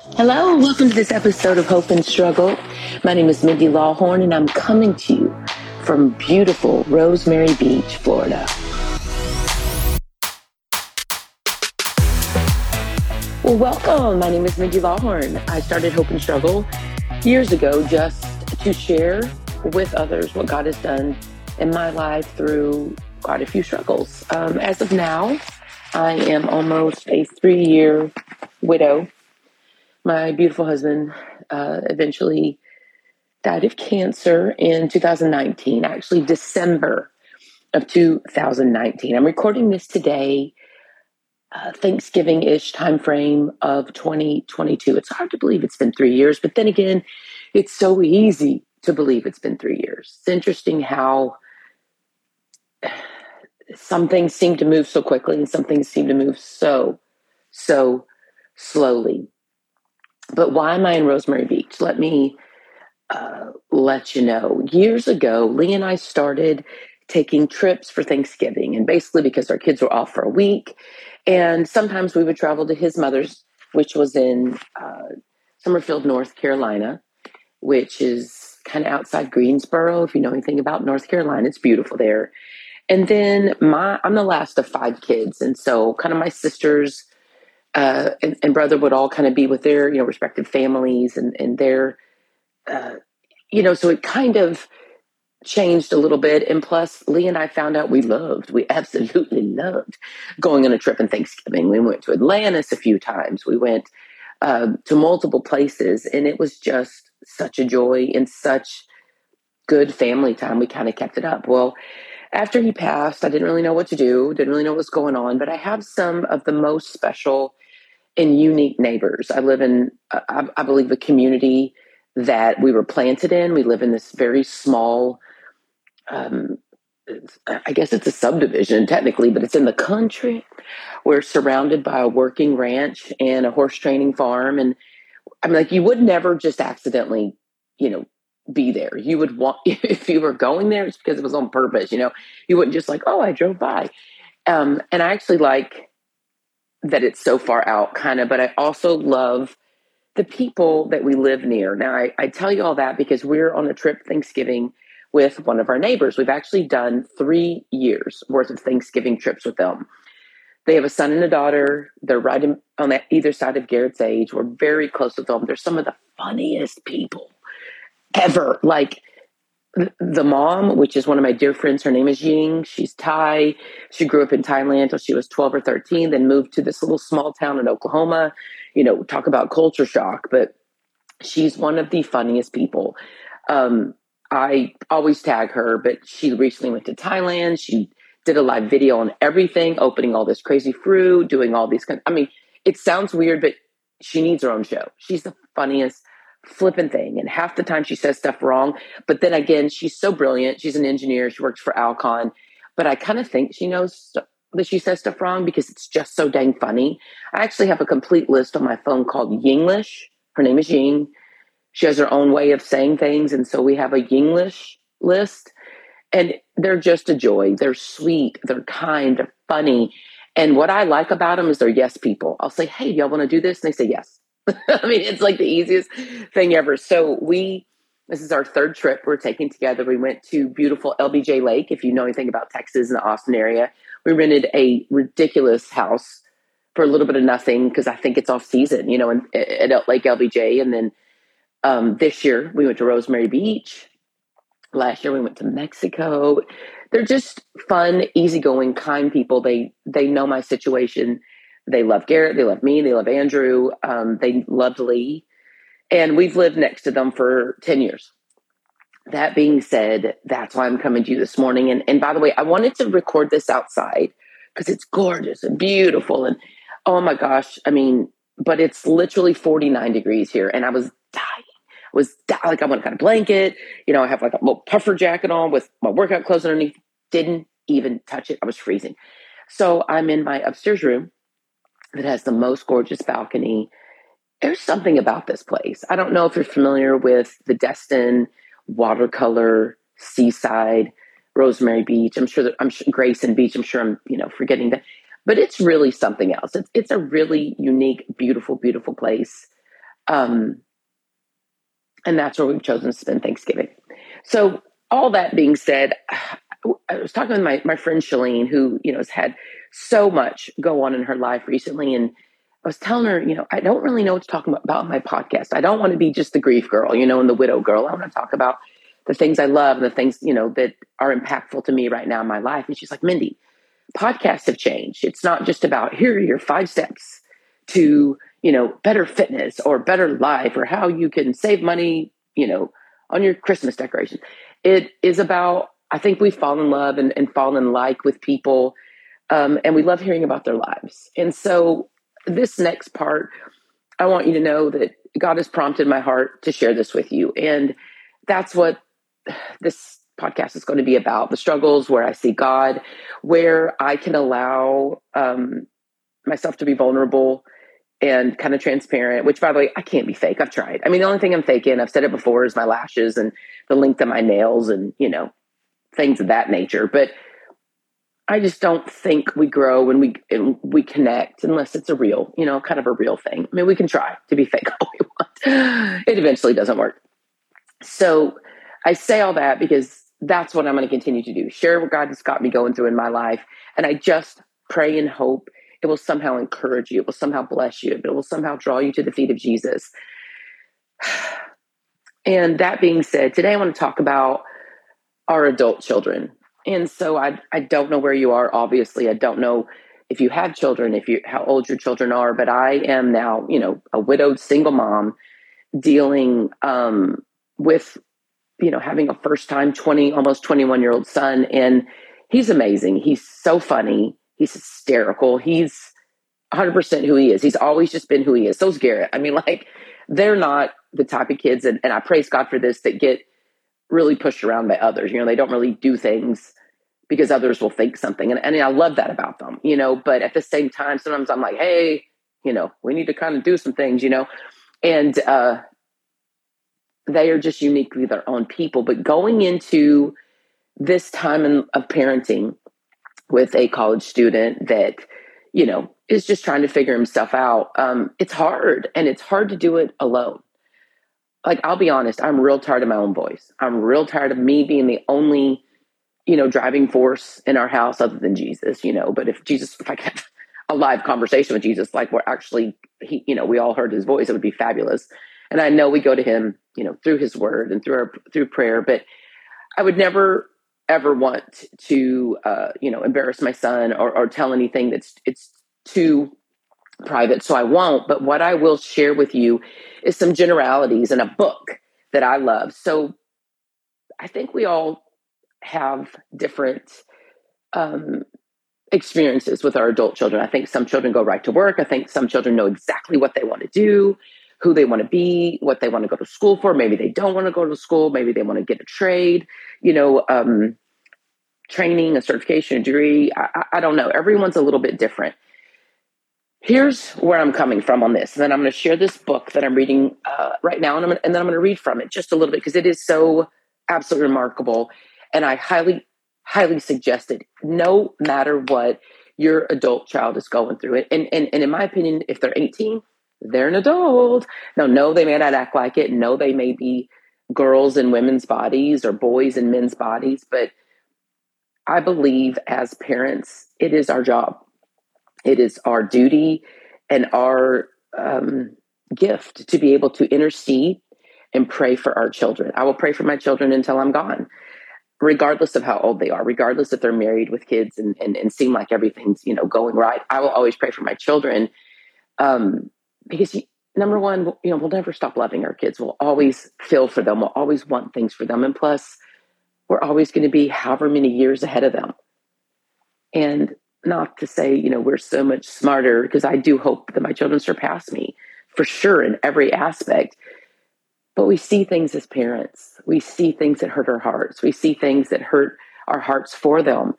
Hello, welcome to this episode of Hope and Struggle. My name is Mindy Lawhorn, and I'm coming to you from beautiful Rosemary Beach, Florida. Well, welcome. My name is Mindy Lawhorn. I started Hope and Struggle years ago just to share with others what God has done in my life through quite a few struggles. Um, as of now, I am almost a three year widow. My beautiful husband uh, eventually died of cancer in 2019, actually, December of 2019. I'm recording this today. Uh, Thanksgiving ish time frame of 2022. It's hard to believe it's been three years, but then again, it's so easy to believe it's been three years. It's interesting how some things seem to move so quickly and some things seem to move so, so slowly. But why am I in Rosemary Beach? Let me uh, let you know. Years ago, Lee and I started taking trips for Thanksgiving, and basically because our kids were off for a week. And sometimes we would travel to his mother's, which was in uh, Summerfield, North Carolina, which is kind of outside Greensboro. If you know anything about North Carolina, it's beautiful there. And then my I'm the last of five kids, and so kind of my sisters uh, and, and, brother would all kind of be with their you know respective families and and their uh, you know so it kind of changed a little bit. And plus, Lee and I found out we loved we absolutely loved going on a trip in Thanksgiving. We went to Atlantis a few times. We went uh, to multiple places, and it was just such a joy and such good family time. We kind of kept it up. Well after he passed, I didn't really know what to do, didn't really know what was going on, but I have some of the most special and unique neighbors. I live in, I, I believe, a community that we were planted in. We live in this very small, um, I guess it's a subdivision technically, but it's in the country. We're surrounded by a working ranch and a horse training farm. And I'm like, you would never just accidentally, you know, be there. You would want if you were going there, it's because it was on purpose. You know, you wouldn't just like, oh, I drove by. Um, and I actually like that it's so far out, kind of. But I also love the people that we live near. Now, I, I tell you all that because we're on a trip Thanksgiving with one of our neighbors. We've actually done three years worth of Thanksgiving trips with them. They have a son and a daughter. They're right in, on that either side of Garrett's age. We're very close with them. They're some of the funniest people ever. Like the mom, which is one of my dear friends, her name is Ying. She's Thai. She grew up in Thailand until she was 12 or 13, then moved to this little small town in Oklahoma. You know, talk about culture shock, but she's one of the funniest people. Um, I always tag her, but she recently went to Thailand. She did a live video on everything, opening all this crazy fruit, doing all these kind. of, I mean, it sounds weird, but she needs her own show. She's the funniest flippant thing. And half the time she says stuff wrong. But then again, she's so brilliant. She's an engineer. She works for Alcon. But I kind of think she knows that she says stuff wrong because it's just so dang funny. I actually have a complete list on my phone called Yinglish. Her name is Ying. She has her own way of saying things. And so we have a Yinglish list. And they're just a joy. They're sweet. They're kind. They're funny. And what I like about them is they're yes people. I'll say, hey, y'all want to do this? And they say yes. I mean, it's like the easiest thing ever. So we, this is our third trip we're taking together. We went to beautiful LBJ Lake. If you know anything about Texas and the Austin area, we rented a ridiculous house for a little bit of nothing because I think it's off season, you know, in, at Lake LBJ. And then um, this year we went to Rosemary Beach. Last year we went to Mexico. They're just fun, easygoing, kind people. They they know my situation they love Garrett, they love me, they love Andrew, um, they loved Lee, and we've lived next to them for 10 years. That being said, that's why I'm coming to you this morning. And, and by the way, I wanted to record this outside because it's gorgeous and beautiful. And oh my gosh, I mean, but it's literally 49 degrees here, and I was dying. I was dying. like I want a kind of blanket. You know, I have like a little puffer jacket on with my workout clothes underneath. Didn't even touch it. I was freezing. So I'm in my upstairs room that has the most gorgeous balcony. There's something about this place. I don't know if you're familiar with the Destin watercolor seaside Rosemary Beach. I'm sure that I'm sure Grayton Beach. I'm sure I'm you know forgetting that, but it's really something else. It's it's a really unique, beautiful, beautiful place. Um, and that's where we've chosen to spend Thanksgiving. So, all that being said, I was talking with my, my friend Shalene, who, you know, has had so much go on in her life recently. And I was telling her, you know, I don't really know what to talk about, my podcast. I don't want to be just the grief girl, you know, and the widow girl. I want to talk about the things I love and the things, you know, that are impactful to me right now in my life. And she's like, Mindy, podcasts have changed. It's not just about here are your five steps to, you know, better fitness or better life or how you can save money, you know, on your Christmas decorations. It is about, I think we fall in love and, and fall in like with people. Um, and we love hearing about their lives. And so this next part, I want you to know that God has prompted my heart to share this with you. And that's what this podcast is going to be about the struggles where I see God, where I can allow um, myself to be vulnerable and kind of transparent, which by the way, I can't be fake. I've tried. I mean, the only thing I'm faking, I've said it before, is my lashes and the length of my nails and, you know, things of that nature. But I just don't think we grow and we and we connect unless it's a real, you know, kind of a real thing. I mean, we can try to be fake all we want. It eventually doesn't work. So I say all that because that's what I'm going to continue to do. Share what God has got me going through in my life. And I just pray and hope it will somehow encourage you. It will somehow bless you. It will somehow draw you to the feet of Jesus. And that being said, today I want to talk about our adult children. And so I, I don't know where you are, obviously. I don't know if you have children, if you how old your children are, but I am now, you know, a widowed single mom dealing um, with you know, having a first time 20, almost 21 year old son. And he's amazing. He's so funny. He's hysterical. He's 100% who he is. He's always just been who he is. So's Garrett. I mean, like, they're not the type of kids, and, and I praise God for this, that get really pushed around by others. You know, they don't really do things because others will think something. And, and I love that about them, you know, but at the same time, sometimes I'm like, hey, you know, we need to kind of do some things, you know. And uh, they are just uniquely their own people. But going into this time in, of parenting with a college student that, you know, is just trying to figure himself out, um, it's hard and it's hard to do it alone. Like, I'll be honest, I'm real tired of my own voice. I'm real tired of me being the only, you know, driving force in our house other than Jesus, you know. But if Jesus, if I could have a live conversation with Jesus, like we're actually, he, you know, we all heard his voice, it would be fabulous and I know we go to him, you know, through his word and through our through prayer, but I would never ever want to uh, you know embarrass my son or, or tell anything that's it's too private so i won't but what i will share with you is some generalities in a book that i love so i think we all have different um, experiences with our adult children i think some children go right to work i think some children know exactly what they want to do who they want to be, what they want to go to school for. Maybe they don't want to go to school. Maybe they want to get a trade, you know, um, training, a certification, a degree. I, I don't know. Everyone's a little bit different. Here's where I'm coming from on this. And then I'm going to share this book that I'm reading uh, right now. And, I'm and then I'm going to read from it just a little bit because it is so absolutely remarkable. And I highly, highly suggest it no matter what your adult child is going through. And, and, and in my opinion, if they're 18, they're an adult. Now, no, they may not act like it. No, they may be girls in women's bodies or boys in men's bodies. But I believe as parents, it is our job. It is our duty and our um, gift to be able to intercede and pray for our children. I will pray for my children until I'm gone, regardless of how old they are, regardless if they're married with kids and, and, and seem like everything's, you know, going right. I will always pray for my children. Um, because number one, you know, we'll never stop loving our kids. We'll always feel for them. We'll always want things for them. And plus, we're always going to be however many years ahead of them. And not to say, you know, we're so much smarter because I do hope that my children surpass me for sure in every aspect. But we see things as parents. We see things that hurt our hearts. We see things that hurt our hearts for them.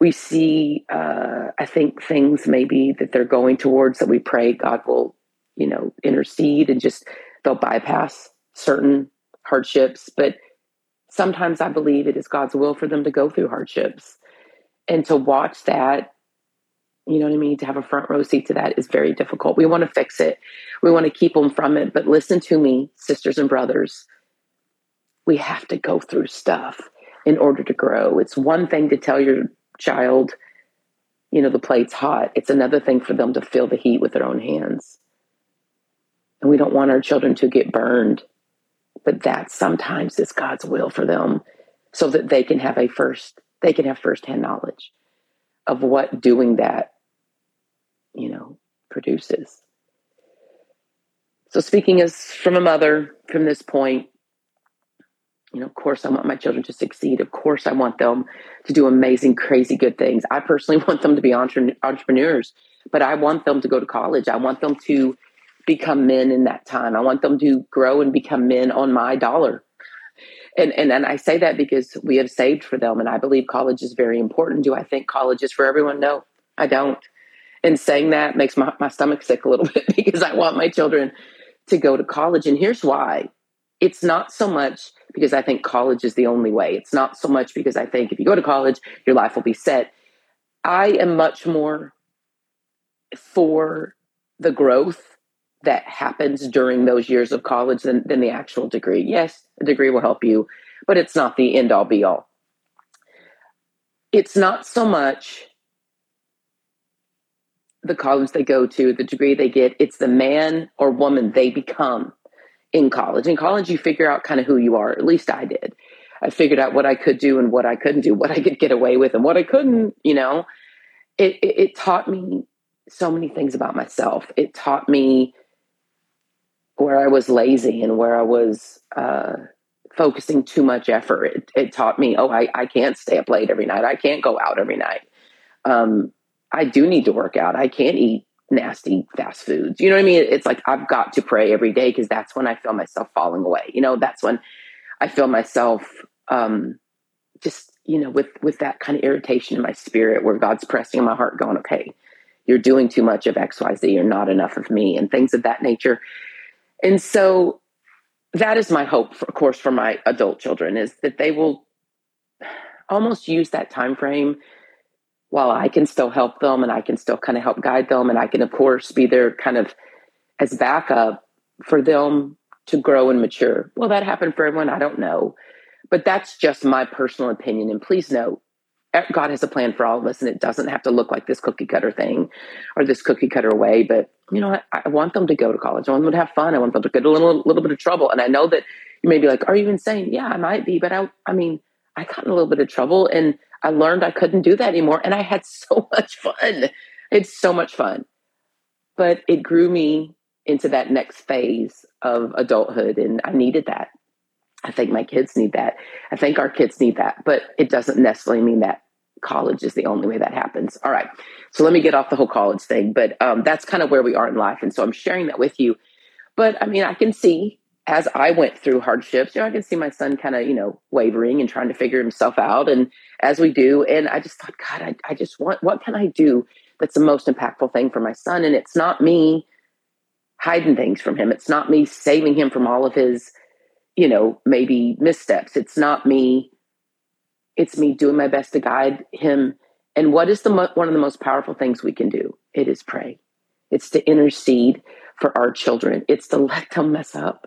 We see, uh, I think, things maybe that they're going towards that we pray God will, you know, intercede and just they'll bypass certain hardships. But sometimes I believe it is God's will for them to go through hardships and to watch that You know what I mean? To have a front row seat to that is very difficult. We want to fix it. We want to keep them from it. But listen to me, sisters and brothers. We have to go through stuff in order to grow. It's one thing to tell your child, you know, the plate's hot. It's another thing for them to feel the heat with their own hands. And we don't want our children to get burned. But that sometimes is God's will for them so that they can have a first, they can have firsthand knowledge of what doing that, you know, produces. So speaking as from a mother from this point, you know, of course, I want my children to succeed. Of course, I want them to do amazing, crazy good things. I personally want them to be entre- entrepreneurs, but I want them to go to college. I want them to become men in that time. I want them to grow and become men on my dollar. And, and and I say that because we have saved for them, and I believe college is very important. Do I think college is for everyone? No, I don't. And saying that makes my, my stomach sick a little bit because I want my children to go to college. And here's why it's not so much because I think college is the only way. It's not so much because I think if you go to college, your life will be set. I am much more for the growth that happens during those years of college than, than the actual degree. Yes, a degree will help you, but it's not the end all be all. It's not so much the college they go to, the degree they get, it's the man or woman they become in college. In college, you figure out kind of who you are. At least I did. I figured out what I could do and what I couldn't do, what I could get away with and what I couldn't. You know, it, it, it taught me so many things about myself. It taught me where I was lazy and where I was uh, focusing too much effort. It, it, taught me, oh, I, I can't stay up late every night. I can't go out every night. Um, I do need to work out. I can't eat nasty fast foods. You know what I mean? It's like I've got to pray every day because that's when I feel myself falling away. You know, that's when I feel myself um just, you know, with with that kind of irritation in my spirit where God's pressing in my heart going, okay, you're doing too much of XYZ, you're not enough of me and things of that nature. And so that is my hope for, of course for my adult children is that they will almost use that time frame while I can still help them and I can still kind of help guide them and I can of course be there kind of as backup for them to grow and mature. Will that happen for everyone? I don't know. But that's just my personal opinion. And please note, God has a plan for all of us, and it doesn't have to look like this cookie cutter thing or this cookie cutter way. But you know, I, I want them to go to college. I want them to have fun. I want them to get a little, little bit of trouble. And I know that you may be like, "Are you insane?" Yeah, I might be, but I, I mean, I got in a little bit of trouble, and I learned I couldn't do that anymore. And I had so much fun. It's so much fun. But it grew me into that next phase of adulthood. And I needed that. I think my kids need that. I think our kids need that. But it doesn't necessarily mean that college is the only way that happens. All right. So let me get off the whole college thing. But um, that's kind of where we are in life. And so I'm sharing that with you. But I mean, I can see as I went through hardships, you know, I can see my son kind of, you know, wavering and trying to figure himself out. And as we do, and I just thought, God, I, I just want, what can I do that's the most impactful thing for my son? And it's not me hiding things from him. It's not me saving him from all of his, you know, maybe missteps. It's not me. It's me doing my best to guide him. And what is the mo- one of the most powerful things we can do? It is pray. It's to intercede for our children. It's to let them mess up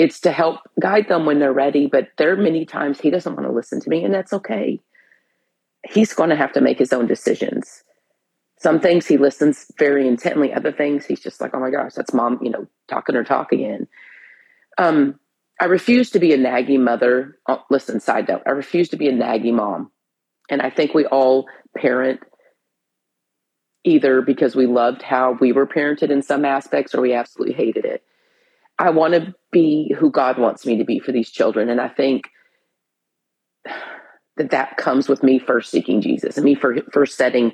it's to help guide them when they're ready. But there are many times he doesn't want to listen to me, and that's okay. He's going to have to make his own decisions. Some things he listens very intently, other things he's just like, oh my gosh, that's mom, you know, talking her talk again. Um, I refuse to be a naggy mother. Oh, listen, side note, I refuse to be a naggy mom. And I think we all parent either because we loved how we were parented in some aspects or we absolutely hated it. I want to be who God wants me to be for these children. And I think that that comes with me first seeking Jesus and me for, first setting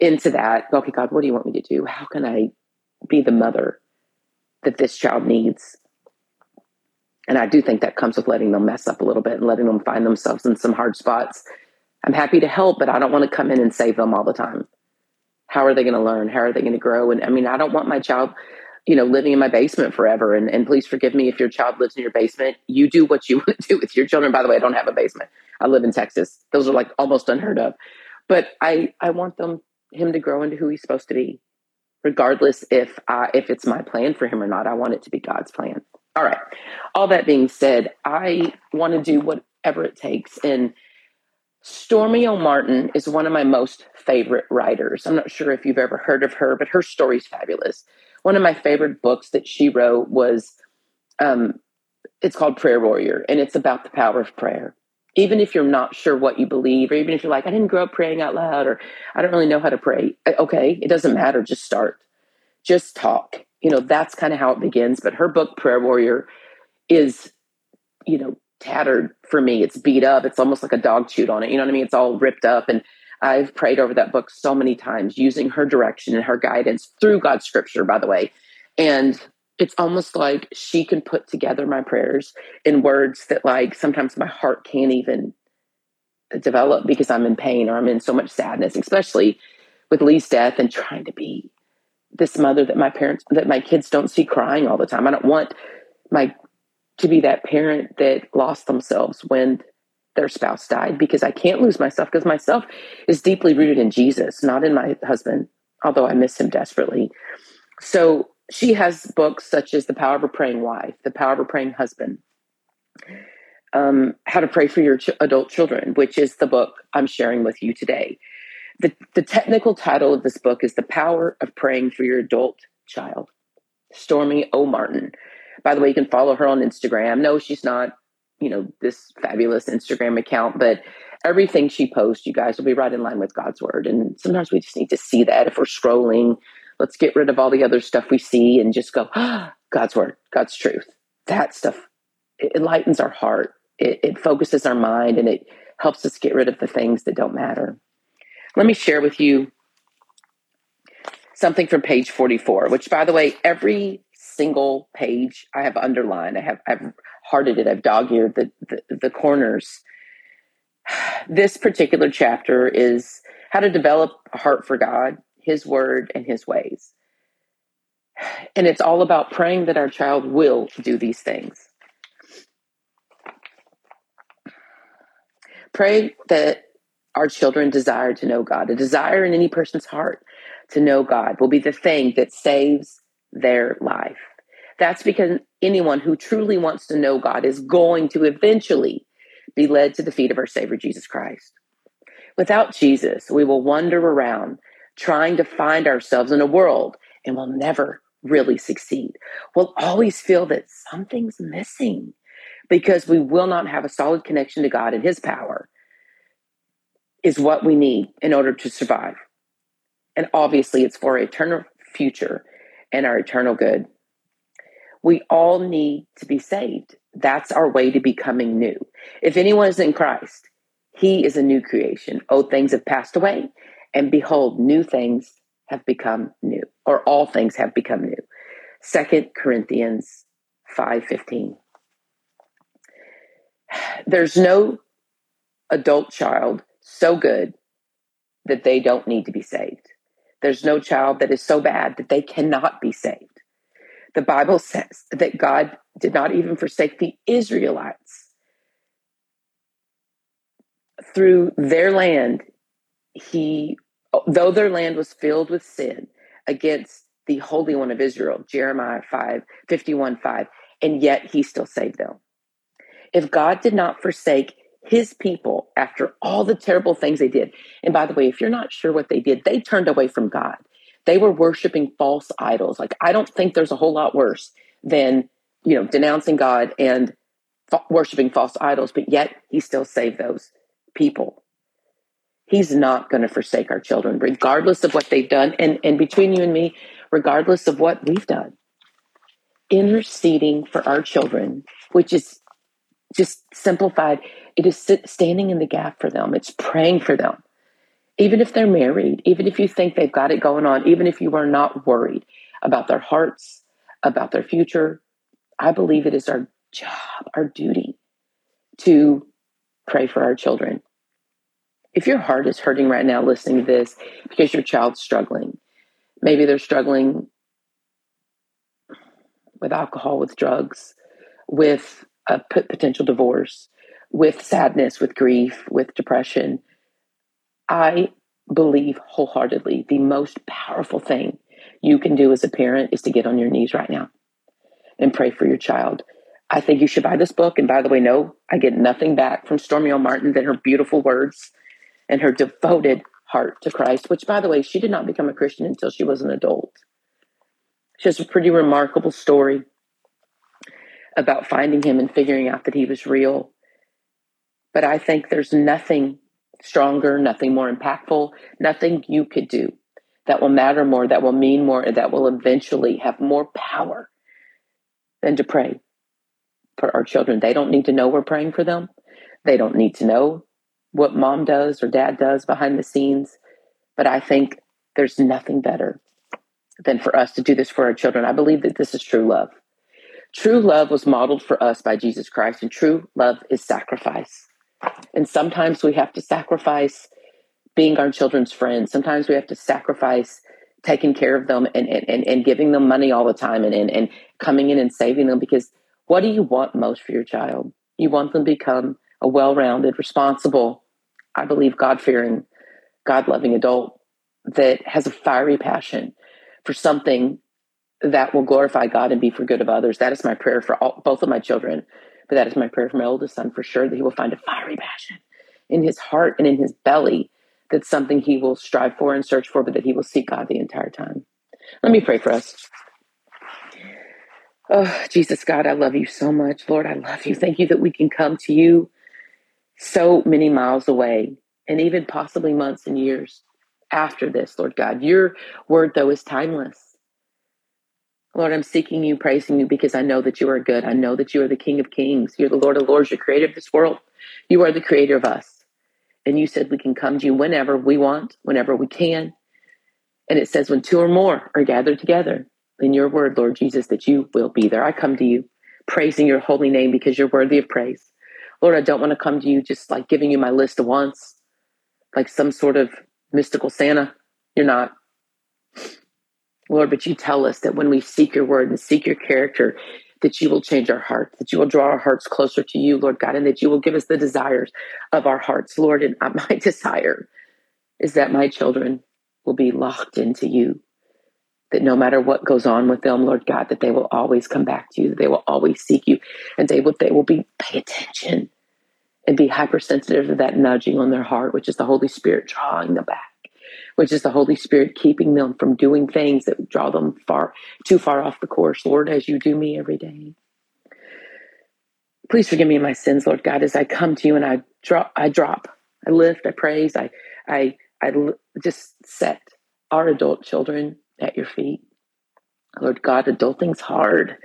into that. Okay, God, what do you want me to do? How can I be the mother that this child needs? And I do think that comes with letting them mess up a little bit and letting them find themselves in some hard spots. I'm happy to help, but I don't want to come in and save them all the time. How are they going to learn? How are they going to grow? And I mean, I don't want my child you know, living in my basement forever. And, and please forgive me if your child lives in your basement. You do what you want to do with your children. By the way, I don't have a basement. I live in Texas. Those are like almost unheard of. But I, I want them, him to grow into who he's supposed to be, regardless if if it's my plan for him or not. I want it to be God's plan. All right. All that being said, I want to do whatever it takes. And Stormie Omartian is one of my most favorite writers. I'm not sure if you've ever heard of her, but her story's fabulous. One of my favorite books that she wrote was um, it's called Prayer Warrior, and it's about the power of prayer. Even if you're not sure what you believe, or even if you're like, I didn't grow up praying out loud, or I don't really know how to pray, uh, okay, it doesn't matter. Just start, just talk. You know, that's kind of how it begins. But her book, Prayer Warrior, is, you know, tattered for me. It's beat up. It's almost like a dog chewed on it. You know what I mean? It's all ripped up. And I've prayed over that book so many times using her direction and her guidance through God's scripture, by the way. And it's almost like she can put together my prayers in words that like sometimes my heart can't even develop because I'm in pain or I'm in so much sadness, especially with Lee's death and trying to be this mother that my parents that my kids don't see crying all the time. I don't want my to be that parent that lost themselves when their spouse died because I can't lose myself because myself is deeply rooted in Jesus, not in my husband, although I miss him desperately. So she has books such as The Power of a Praying Wife, The Power of a Praying Husband, um, How to Pray for Your Ch- Adult Children, which is the book I'm sharing with you today. The, the technical title of this book is The Power of Praying for Your Adult Child. Stormie Omartian. By the way, you can follow her on Instagram. No, she's not, you know, this fabulous Instagram account, but everything she posts, you guys will be right in line with God's word. And sometimes we just need to see that if we're scrolling. Let's get rid of all the other stuff we see and just go, God's word, God's truth. That stuff it enlightens our heart. It, it focuses our mind and it helps us get rid of the things that don't matter. Let me share with you something from page 44, which, by the way, every single page I have underlined. I have I've hearted it. I've dog-eared the, the, the corners. This particular chapter is how to develop a heart for God, His Word, and His ways. And it's all about praying that our child will do these things. Pray that our children desire to know God. A desire in any person's heart to know God will be the thing that saves their life. That's because anyone who truly wants to know God is going to eventually be led to the feet of our Savior Jesus Christ. Without Jesus, we will wander around trying to find ourselves in a world and will never really succeed. We'll always feel that something's missing because we will not have a solid connection to God and His power is what we need in order to survive. And obviously, it's for eternal future and our eternal good. We all need to be saved. That's our way to becoming new. If anyone is in Christ, he is a new creation. Old things have passed away, and behold, new things have become new, or all things have become new. Second Corinthians 5:15. There's no adult child so good that they don't need to be saved. There's no child that is so bad that they cannot be saved. The Bible says that God did not even forsake the Israelites. Through their land, he, though their land was filled with sin against the Holy One of Israel, Jeremiah 5, 51 5, and yet he still saved them. If God did not forsake his people after all the terrible things they did, and by the way, if you're not sure what they did, they turned away from God. They were worshiping false idols. Like, I don't think there's a whole lot worse than, you know, denouncing God and worshiping false idols, but yet he still saved those people. He's not going to forsake our children, regardless of what they've done. And, and between you and me, regardless of what we've done, interceding for our children, which is just simplified, it is standing in the gap for them, it's praying for them even if they're married, even if you think they've got it going on, even if you are not worried about their hearts, about their future, I believe it is our job, our duty to pray for our children. If your heart is hurting right now listening to this because your child's struggling, maybe they're struggling with alcohol, with drugs, with Uh, a potential divorce, with sadness, with grief, with depression I believe wholeheartedly the most powerful thing you can do as a parent is to get on your knees right now and pray for your child. I think you should buy this book. And by the way, no, I get nothing back from Stormie Omartian than her beautiful words and her devoted heart to Christ, which, by the way, she did not become a Christian until she was an adult. She has a pretty remarkable story about finding him and figuring out that he was real. But I think there's nothing stronger, nothing more impactful, nothing you could do that will matter more, that will mean more, and that will eventually have more power than to pray for our children. They don't need to know we're praying for them. They don't need to know what mom does or dad does behind the scenes. But I think there's nothing better than for us to do this for our children. I believe that this is true love. True love was modeled for us by Jesus Christ, and true love is sacrifice. And sometimes we have to sacrifice being our children's friends. Sometimes we have to sacrifice taking care of them and, and, and giving them money all the time and, and, and coming in and saving them because what do you want most for your child? You want them to become a well rounded, responsible, I believe, God fearing, God loving adult that has a fiery passion for something that will glorify God and be for good of others. That is my prayer for all, both of my children. But that is my prayer for my oldest son for sure that he will find a fiery passion in his heart and in his belly that's something he will strive for and search for, but that he will seek God the entire time. Let me pray for us. Oh, Jesus, God, I love you so much. Lord, I love you. Thank you that we can come to you so many miles away and even possibly months and years after this, Lord God. Your word, though, is timeless. Lord, I'm seeking you, praising you because I know that you are good. I know that you are the King of Kings. You're the Lord of Lords. You're creator of this world. You are the creator of us. And you said we can come to you whenever we want, whenever we can. And it says, when two or more are gathered together in your word, Lord Jesus, that you will be there. I come to you praising your holy name because you're worthy of praise. Lord, I don't want to come to you just like giving you my list of wants, like some sort of mystical Santa. You're not. Lord, but you tell us that when we seek your word and seek your character, that you will change our hearts, that you will draw our hearts closer to you, Lord God, and that you will give us the desires of our hearts, Lord. And my desire is that my children will be locked into you, that no matter what goes on with them, Lord God, that they will always come back to you, that they will always seek you, and they will they will be pay attention and be hypersensitive to that nudging on their heart, which is the Holy Spirit drawing them back which is the Holy Spirit keeping them from doing things that draw them far too far off the course, Lord, as you do me every day. Please forgive me my sins, Lord God, as I come to you and I drop, I drop, I lift, I praise, I, I, I just set our adult children at your feet. Lord God, adulting's hard.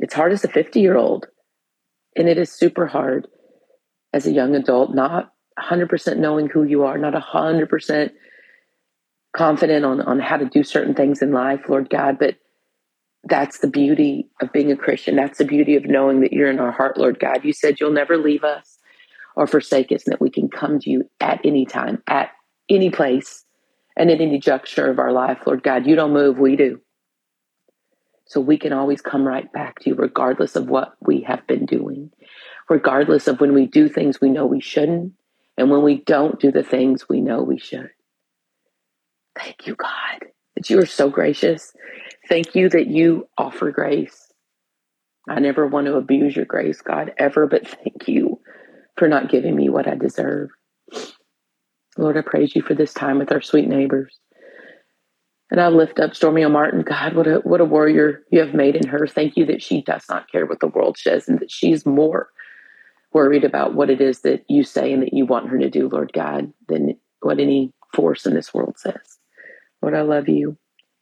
It's hard as a 50 year old, and it is super hard as a young adult, not 100% knowing who you are, not 100% confident on, on how to do certain things in life, Lord God. But that's the beauty of being a Christian. That's the beauty of knowing that you're in our heart, Lord God. You said you'll never leave us or forsake us, and that we can come to you at any time, at any place, and at any juncture of our life, Lord God. You don't move, we do. So we can always come right back to you, regardless of what we have been doing, regardless of when we do things we know we shouldn't, and when we don't do the things we know we should. Thank you, God, that you are so gracious. Thank you that you offer grace. I never want to abuse your grace, God, ever, but thank you for not giving me what I deserve. Lord, I praise you for this time with our sweet neighbors. And I lift up Stormie Omartian. God, what a what a warrior you have made in her. Thank you that she does not care what the world says and that she's more worried about what it is that you say and that you want her to do, Lord God, than what any force in this world says. Lord, I love you.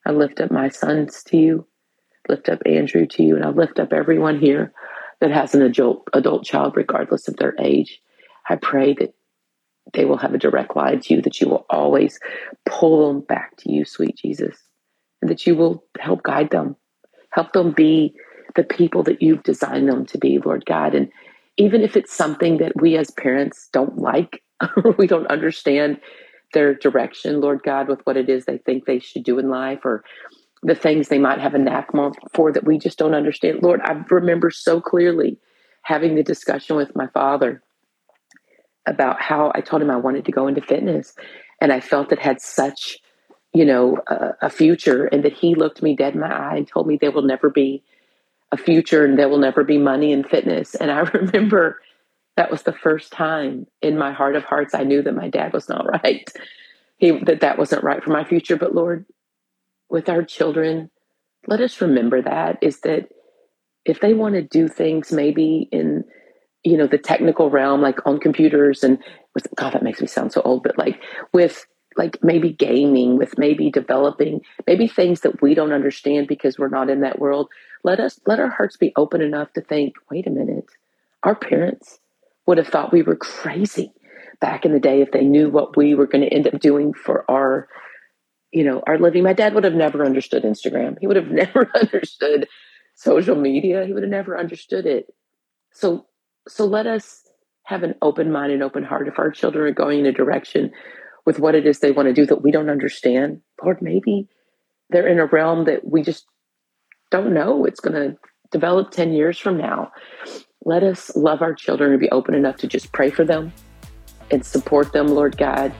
I lift up my sons to you, lift up Andrew to you, and I lift up everyone here that has an adult, adult child, regardless of their age. I pray that they will have a direct line to you, that you will always pull them back to you, sweet Jesus, and that you will help guide them, help them be the people that you've designed them to be, Lord God. And even if it's something that we as parents don't like or we don't understand, their direction, Lord God, with what it is they think they should do in life or the things they might have a knack for that we just don't understand. Lord, I remember so clearly having the discussion with my father about how I told him I wanted to go into fitness. and I felt it had such, you know, a, a future, and that He looked me dead in my eye and told me there will never be a future and there will never be money in fitness. And I remember that was the first time in my heart of hearts I knew that my dad was not right. He that that wasn't right for my future. But Lord, with our children, let us remember that is that if they want to do things maybe in you know the technical realm like on computers and with god that makes me sound so old but like with like maybe gaming with maybe developing maybe things that we don't understand because we're not in that world let us let our hearts be open enough to think wait a minute our parents would have thought we were crazy back in the day if they knew what we were going to end up doing for our you know our living. My dad would have never understood instagram. He would have never understood social media. He would have never understood it. So so let us have an open mind and open heart. If our children are going in a direction with what it is they want to do that we don't understand lord maybe they're in a realm that we just don't know. It's going to develop 10 years from now let us love our children and be open enough to just pray for them and support them lord god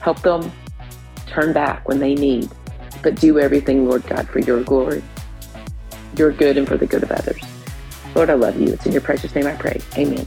help them turn back when they need but do everything lord god for your glory your good and for the good of others Lord, I love you. It's in your precious name I pray. Amen.